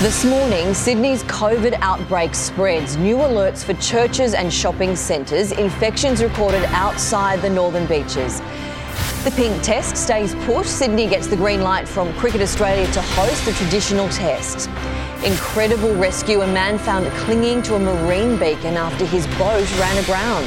This morning, Sydney's COVID outbreak spreads. New alerts for churches and shopping centres. Infections recorded outside the northern beaches. The pink test stays put. Sydney gets the green light from Cricket Australia to host the traditional test. Incredible rescue. A man found clinging to a marine beacon after his boat ran aground.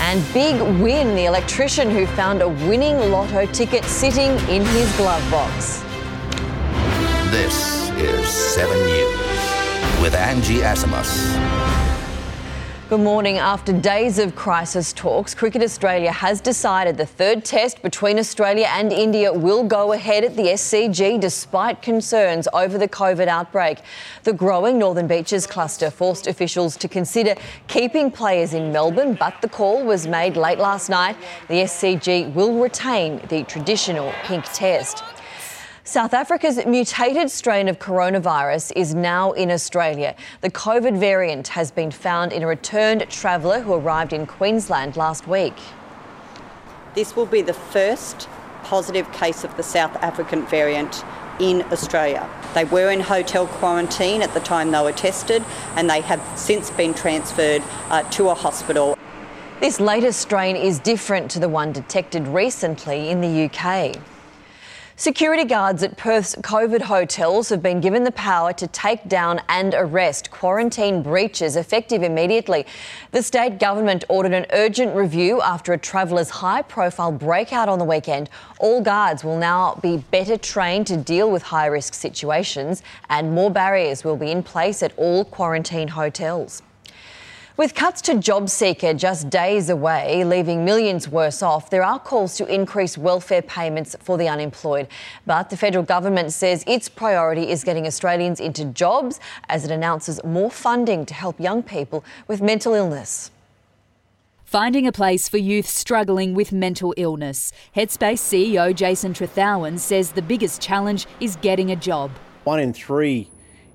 And big win. The electrician who found a winning lotto ticket sitting in his glove box. This is 7 News with Angie Asimus. Good morning. After days of crisis talks, Cricket Australia has decided the third test between Australia and India will go ahead at the SCG despite concerns over the COVID outbreak. The growing Northern Beaches cluster forced officials to consider keeping players in Melbourne, but the call was made late last night. The SCG will retain the traditional pink test. South Africa's mutated strain of coronavirus is now in Australia. The COVID variant has been found in a returned traveller who arrived in Queensland last week. This will be the first positive case of the South African variant in Australia. They were in hotel quarantine at the time they were tested, and they have since been transferred uh, to a hospital. This latest strain is different to the one detected recently in the UK. Security guards at Perth's COVID hotels have been given the power to take down and arrest quarantine breaches effective immediately. The state government ordered an urgent review after a traveller's high profile breakout on the weekend. All guards will now be better trained to deal with high risk situations, and more barriers will be in place at all quarantine hotels. With cuts to JobSeeker just days away, leaving millions worse off, there are calls to increase welfare payments for the unemployed. But the federal government says its priority is getting Australians into jobs as it announces more funding to help young people with mental illness. Finding a place for youth struggling with mental illness. Headspace CEO Jason Trethowan says the biggest challenge is getting a job. One in three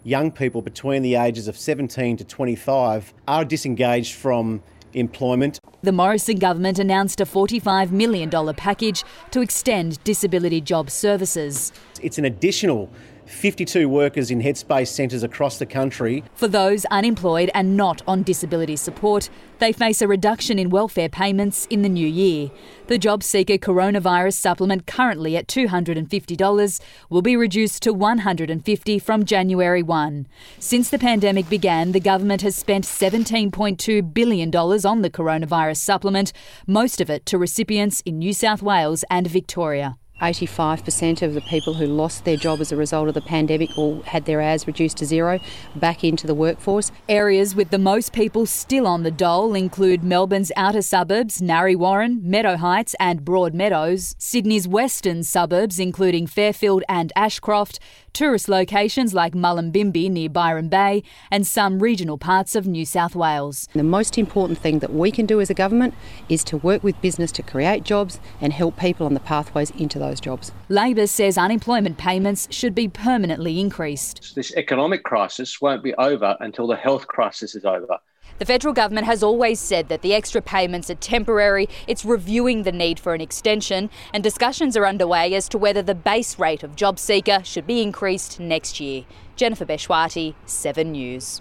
young people between the ages of 17 to 25 are disengaged from employment. The Morrison government announced a $45 million package to extend disability job services. It's an additional 52 workers in headspace centres across the country. For those unemployed and not on disability support, they face a reduction in welfare payments in the new year. The JobSeeker coronavirus supplement, currently at $250, will be reduced to 150 from January 1. Since the pandemic began, the government has spent $17.2 billion on the coronavirus supplement, most of it to recipients in New South Wales and Victoria. 85% of the people who lost their job as a result of the pandemic or had their hours reduced to zero back into the workforce. Areas with the most people still on the dole include Melbourne's outer suburbs, Narre Warren, Meadow Heights, and Broadmeadows, Sydney's western suburbs, including Fairfield and Ashcroft, tourist locations like Mullumbimby near Byron Bay, and some regional parts of New South Wales. The most important thing that we can do as a government is to work with business to create jobs and help people on the pathways into those jobs. Labor says unemployment payments should be permanently increased. This economic crisis won't be over until the health crisis is over. The federal government has always said that the extra payments are temporary. It's reviewing the need for an extension, and discussions are underway as to whether the base rate of JobSeeker should be increased next year. Jennifer Beshwati, 7 News.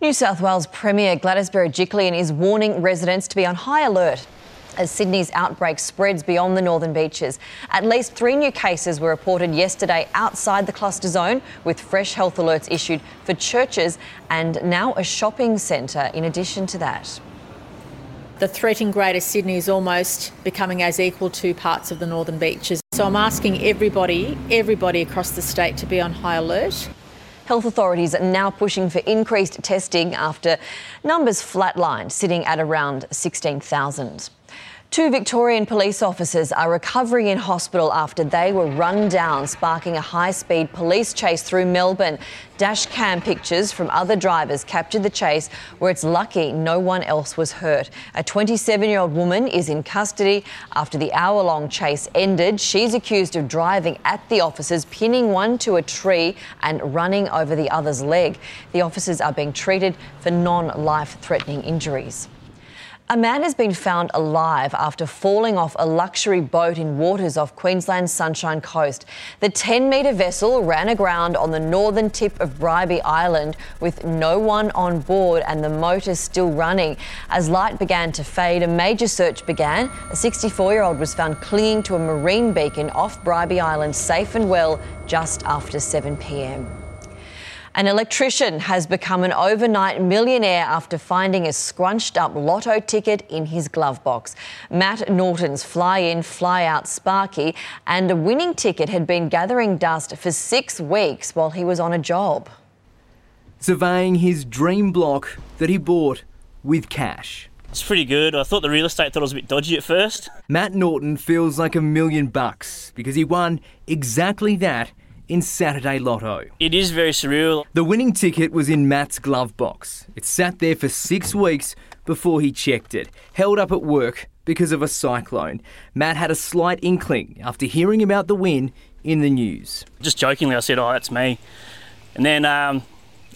New South Wales Premier Gladys Berejiklian is warning residents to be on high alert as Sydney's outbreak spreads beyond the northern beaches. At least three new cases were reported yesterday outside the cluster zone, with fresh health alerts issued for churches and now a shopping centre in addition to that. The threat in Greater Sydney is almost becoming as equal to parts of the northern beaches. So I'm asking everybody, everybody across the state to be on high alert. Health authorities are now pushing for increased testing after numbers flatlined, sitting at around 16,000. Two Victorian police officers are recovering in hospital after they were run down, sparking a high speed police chase through Melbourne. Dash cam pictures from other drivers captured the chase, where it's lucky no one else was hurt. A 27 year old woman is in custody after the hour long chase ended. She's accused of driving at the officers, pinning one to a tree and running over the other's leg. The officers are being treated for non life threatening injuries. A man has been found alive after falling off a luxury boat in waters off Queensland's Sunshine Coast. The 10 metre vessel ran aground on the northern tip of Bribie Island with no one on board and the motor still running. As light began to fade, a major search began. A 64 year old was found clinging to a marine beacon off Bribie Island, safe and well, just after 7 pm. An electrician has become an overnight millionaire after finding a scrunched up lotto ticket in his glove box. Matt Norton's fly in, fly out Sparky and a winning ticket had been gathering dust for six weeks while he was on a job. Surveying his dream block that he bought with cash. It's pretty good. I thought the real estate thought it was a bit dodgy at first. Matt Norton feels like a million bucks because he won exactly that in Saturday Lotto. It is very surreal. The winning ticket was in Matt's glove box. It sat there for six weeks before he checked it, held up at work because of a cyclone. Matt had a slight inkling after hearing about the win in the news. Just jokingly, I said, "Oh, that's me," and then um,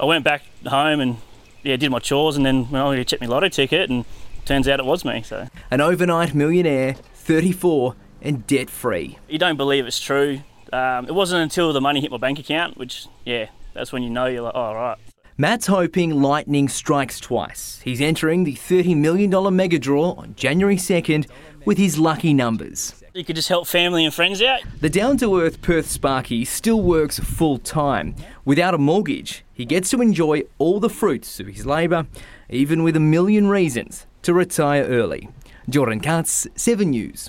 I went back home and yeah, did my chores, and then went on to check my lotto ticket, and turns out it was me. So an overnight millionaire, 34 and debt free. You don't believe it's true. Um, it wasn't until the money hit my bank account, which, yeah, that's when you know you're like, oh, right. Matt's hoping lightning strikes twice. He's entering the $30 million mega draw on January 2nd with his lucky numbers. You could just help family and friends out. The down to earth Perth Sparky still works full time. Without a mortgage, he gets to enjoy all the fruits of his labour, even with a million reasons to retire early. Jordan Katz, 7 News.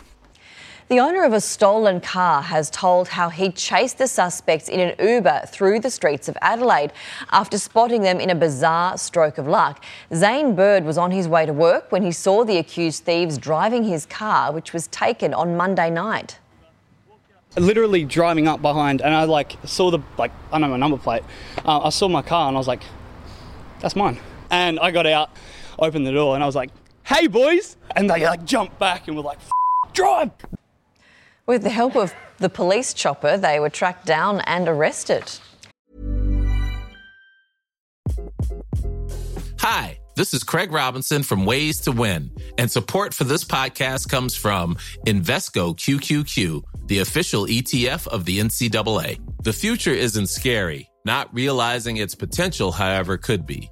The owner of a stolen car has told how he chased the suspects in an Uber through the streets of Adelaide after spotting them in a bizarre stroke of luck. Zane Bird was on his way to work when he saw the accused thieves driving his car, which was taken on Monday night. Literally driving up behind, and I like saw the like I know my number plate. Uh, I saw my car, and I was like, "That's mine." And I got out, opened the door, and I was like, "Hey, boys!" And they like jumped back and were like, "Drive!" With the help of the police chopper, they were tracked down and arrested. Hi, this is Craig Robinson from Ways to Win, and support for this podcast comes from Invesco QQQ, the official ETF of the NCAA. The future isn't scary, not realizing its potential, however, could be.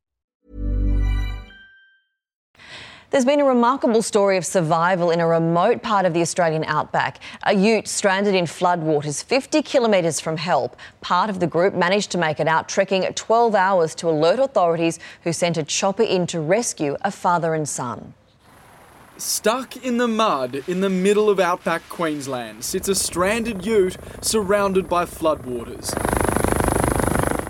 There's been a remarkable story of survival in a remote part of the Australian outback. A ute stranded in floodwaters 50 kilometres from help. Part of the group managed to make it out, trekking 12 hours to alert authorities who sent a chopper in to rescue a father and son. Stuck in the mud in the middle of outback Queensland sits a stranded ute surrounded by floodwaters.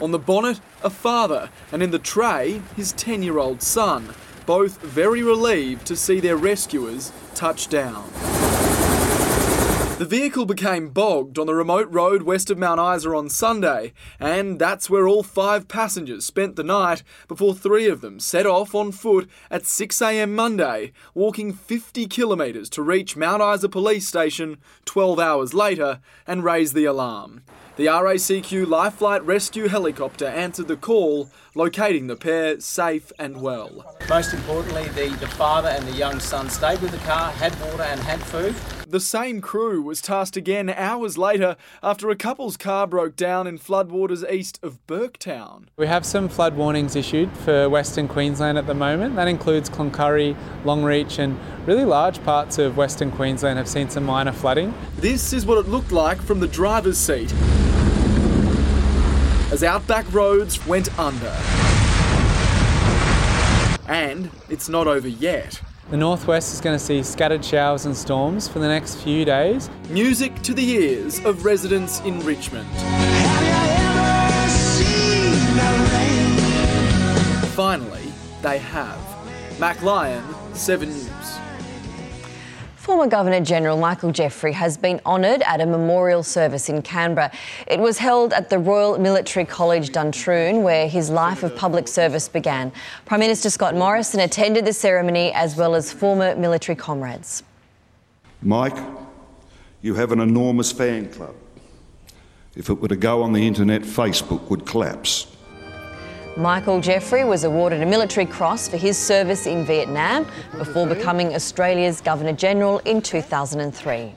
On the bonnet, a father, and in the tray, his 10 year old son both very relieved to see their rescuers touch down. The vehicle became bogged on the remote road west of Mount Isa on Sunday, and that's where all five passengers spent the night before three of them set off on foot at 6am Monday, walking 50 kilometres to reach Mount Isa Police Station 12 hours later and raise the alarm. The RACQ Life Flight Rescue helicopter answered the call, locating the pair safe and well. Most importantly, the, the father and the young son stayed with the car, had water and had food. The same crew was tasked again hours later after a couple's car broke down in floodwaters east of Burketown. We have some flood warnings issued for Western Queensland at the moment. That includes Cloncurry, Longreach, and really large parts of Western Queensland have seen some minor flooding. This is what it looked like from the driver's seat as outback roads went under. And it's not over yet. The northwest is going to see scattered showers and storms for the next few days. Music to the ears of residents in Richmond. Finally, they have. Mac Lyon, 7 News. Former Governor General Michael Jeffrey has been honoured at a memorial service in Canberra. It was held at the Royal Military College Duntroon, where his life of public service began. Prime Minister Scott Morrison attended the ceremony as well as former military comrades. Mike, you have an enormous fan club. If it were to go on the internet, Facebook would collapse. Michael Jeffrey was awarded a military cross for his service in Vietnam before becoming Australia's Governor General in 2003.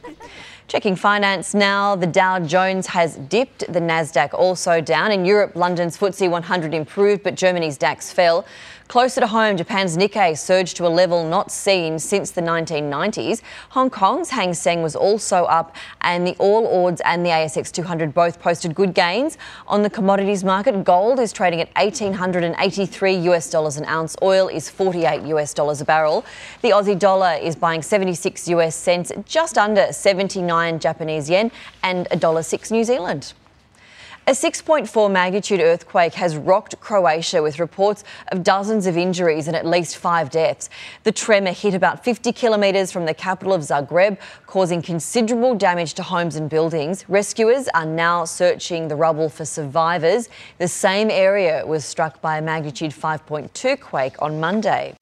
Checking finance now, the Dow Jones has dipped, the Nasdaq also down. In Europe, London's FTSE 100 improved, but Germany's DAX fell. Closer to home, Japan's Nikkei surged to a level not seen since the 1990s. Hong Kong's Hang Seng was also up, and the All Ords and the ASX 200 both posted good gains. On the commodities market, gold is trading at 1883 US dollars an ounce. Oil is 48 US dollars a barrel. The Aussie dollar is buying 76 US cents, just under 79 Japanese yen, and $1.06 New Zealand. A 6.4 magnitude earthquake has rocked Croatia with reports of dozens of injuries and at least five deaths. The tremor hit about 50 kilometres from the capital of Zagreb, causing considerable damage to homes and buildings. Rescuers are now searching the rubble for survivors. The same area was struck by a magnitude 5.2 quake on Monday.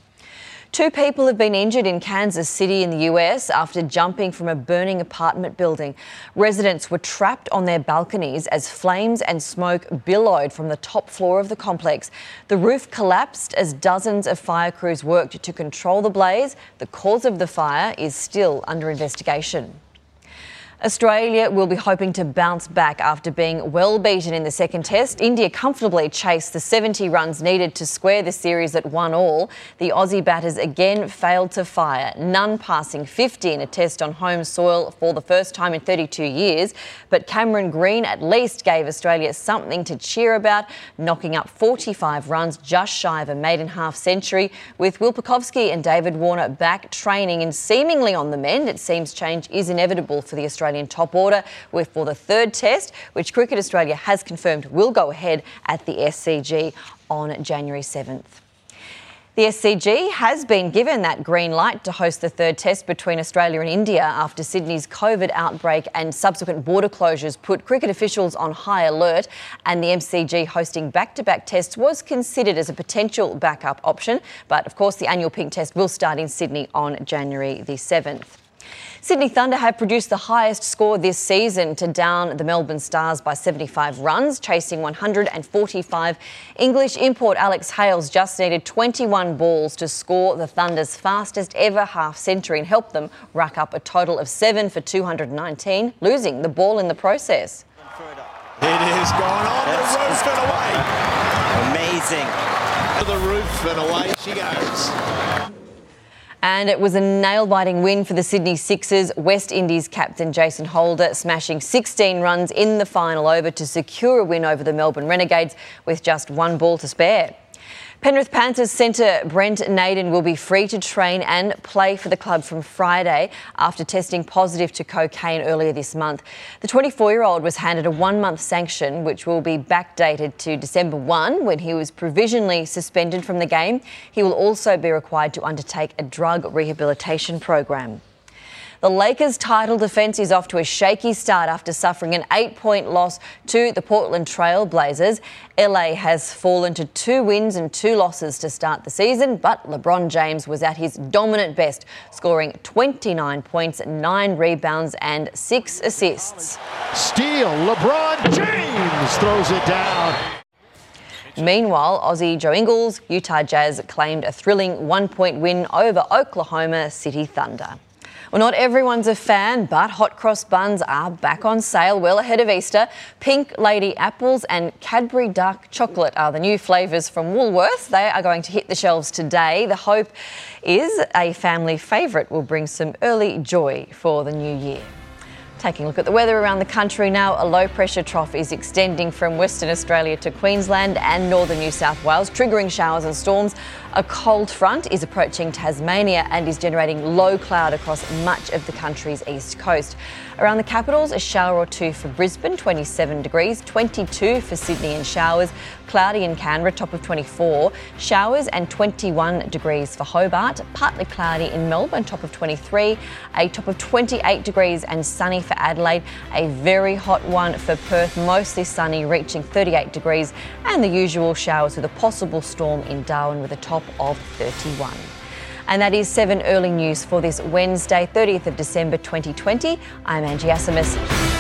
Two people have been injured in Kansas City in the US after jumping from a burning apartment building. Residents were trapped on their balconies as flames and smoke billowed from the top floor of the complex. The roof collapsed as dozens of fire crews worked to control the blaze. The cause of the fire is still under investigation. Australia will be hoping to bounce back after being well beaten in the second test. India comfortably chased the 70 runs needed to square the series at one all. The Aussie batters again failed to fire, none passing 50 in a test on home soil for the first time in 32 years. But Cameron Green at least gave Australia something to cheer about, knocking up 45 runs just shy of a maiden half century. With Will Pucovski and David Warner back training and seemingly on the mend, it seems change is inevitable for the Australian top order with for the third test, which Cricket Australia has confirmed will go ahead at the SCG on January 7th. The SCG has been given that green light to host the third test between Australia and India after Sydney's COVID outbreak and subsequent border closures put cricket officials on high alert. And the MCG hosting back to back tests was considered as a potential backup option. But of course, the annual pink test will start in Sydney on January the 7th. Sydney Thunder have produced the highest score this season to down the Melbourne Stars by 75 runs, chasing 145. English import Alex Hales just needed 21 balls to score the Thunder's fastest ever half century and help them rack up a total of seven for 219, losing the ball in the process. It is gone on the roof and away. Amazing. To the roof and away she goes. And it was a nail biting win for the Sydney Sixers. West Indies captain Jason Holder smashing 16 runs in the final over to secure a win over the Melbourne Renegades with just one ball to spare. Penrith Panthers centre Brent Naden will be free to train and play for the club from Friday after testing positive to cocaine earlier this month. The 24 year old was handed a one month sanction, which will be backdated to December 1 when he was provisionally suspended from the game. He will also be required to undertake a drug rehabilitation program. The Lakers' title defence is off to a shaky start after suffering an eight point loss to the Portland Trail Blazers. LA has fallen to two wins and two losses to start the season, but LeBron James was at his dominant best, scoring 29 points, nine rebounds, and six assists. Steal, LeBron James throws it down. Meanwhile, Aussie Joe Ingles, Utah Jazz claimed a thrilling one point win over Oklahoma City Thunder. Well, not everyone's a fan, but hot cross buns are back on sale well ahead of Easter. Pink Lady apples and Cadbury dark chocolate are the new flavours from Woolworths. They are going to hit the shelves today. The hope is a family favourite will bring some early joy for the new year. Taking a look at the weather around the country now, a low pressure trough is extending from Western Australia to Queensland and northern New South Wales, triggering showers and storms. A cold front is approaching Tasmania and is generating low cloud across much of the country's east coast. Around the capitals, a shower or two for Brisbane, 27 degrees, 22 for Sydney and showers, cloudy in Canberra, top of 24, showers and 21 degrees for Hobart, partly cloudy in Melbourne, top of 23, a top of 28 degrees and sunny for Adelaide, a very hot one for Perth, mostly sunny, reaching 38 degrees, and the usual showers with a possible storm in Darwin with a top of 31. And that is 7 early news for this Wednesday, 30th of December 2020. I'm Angie Asimus.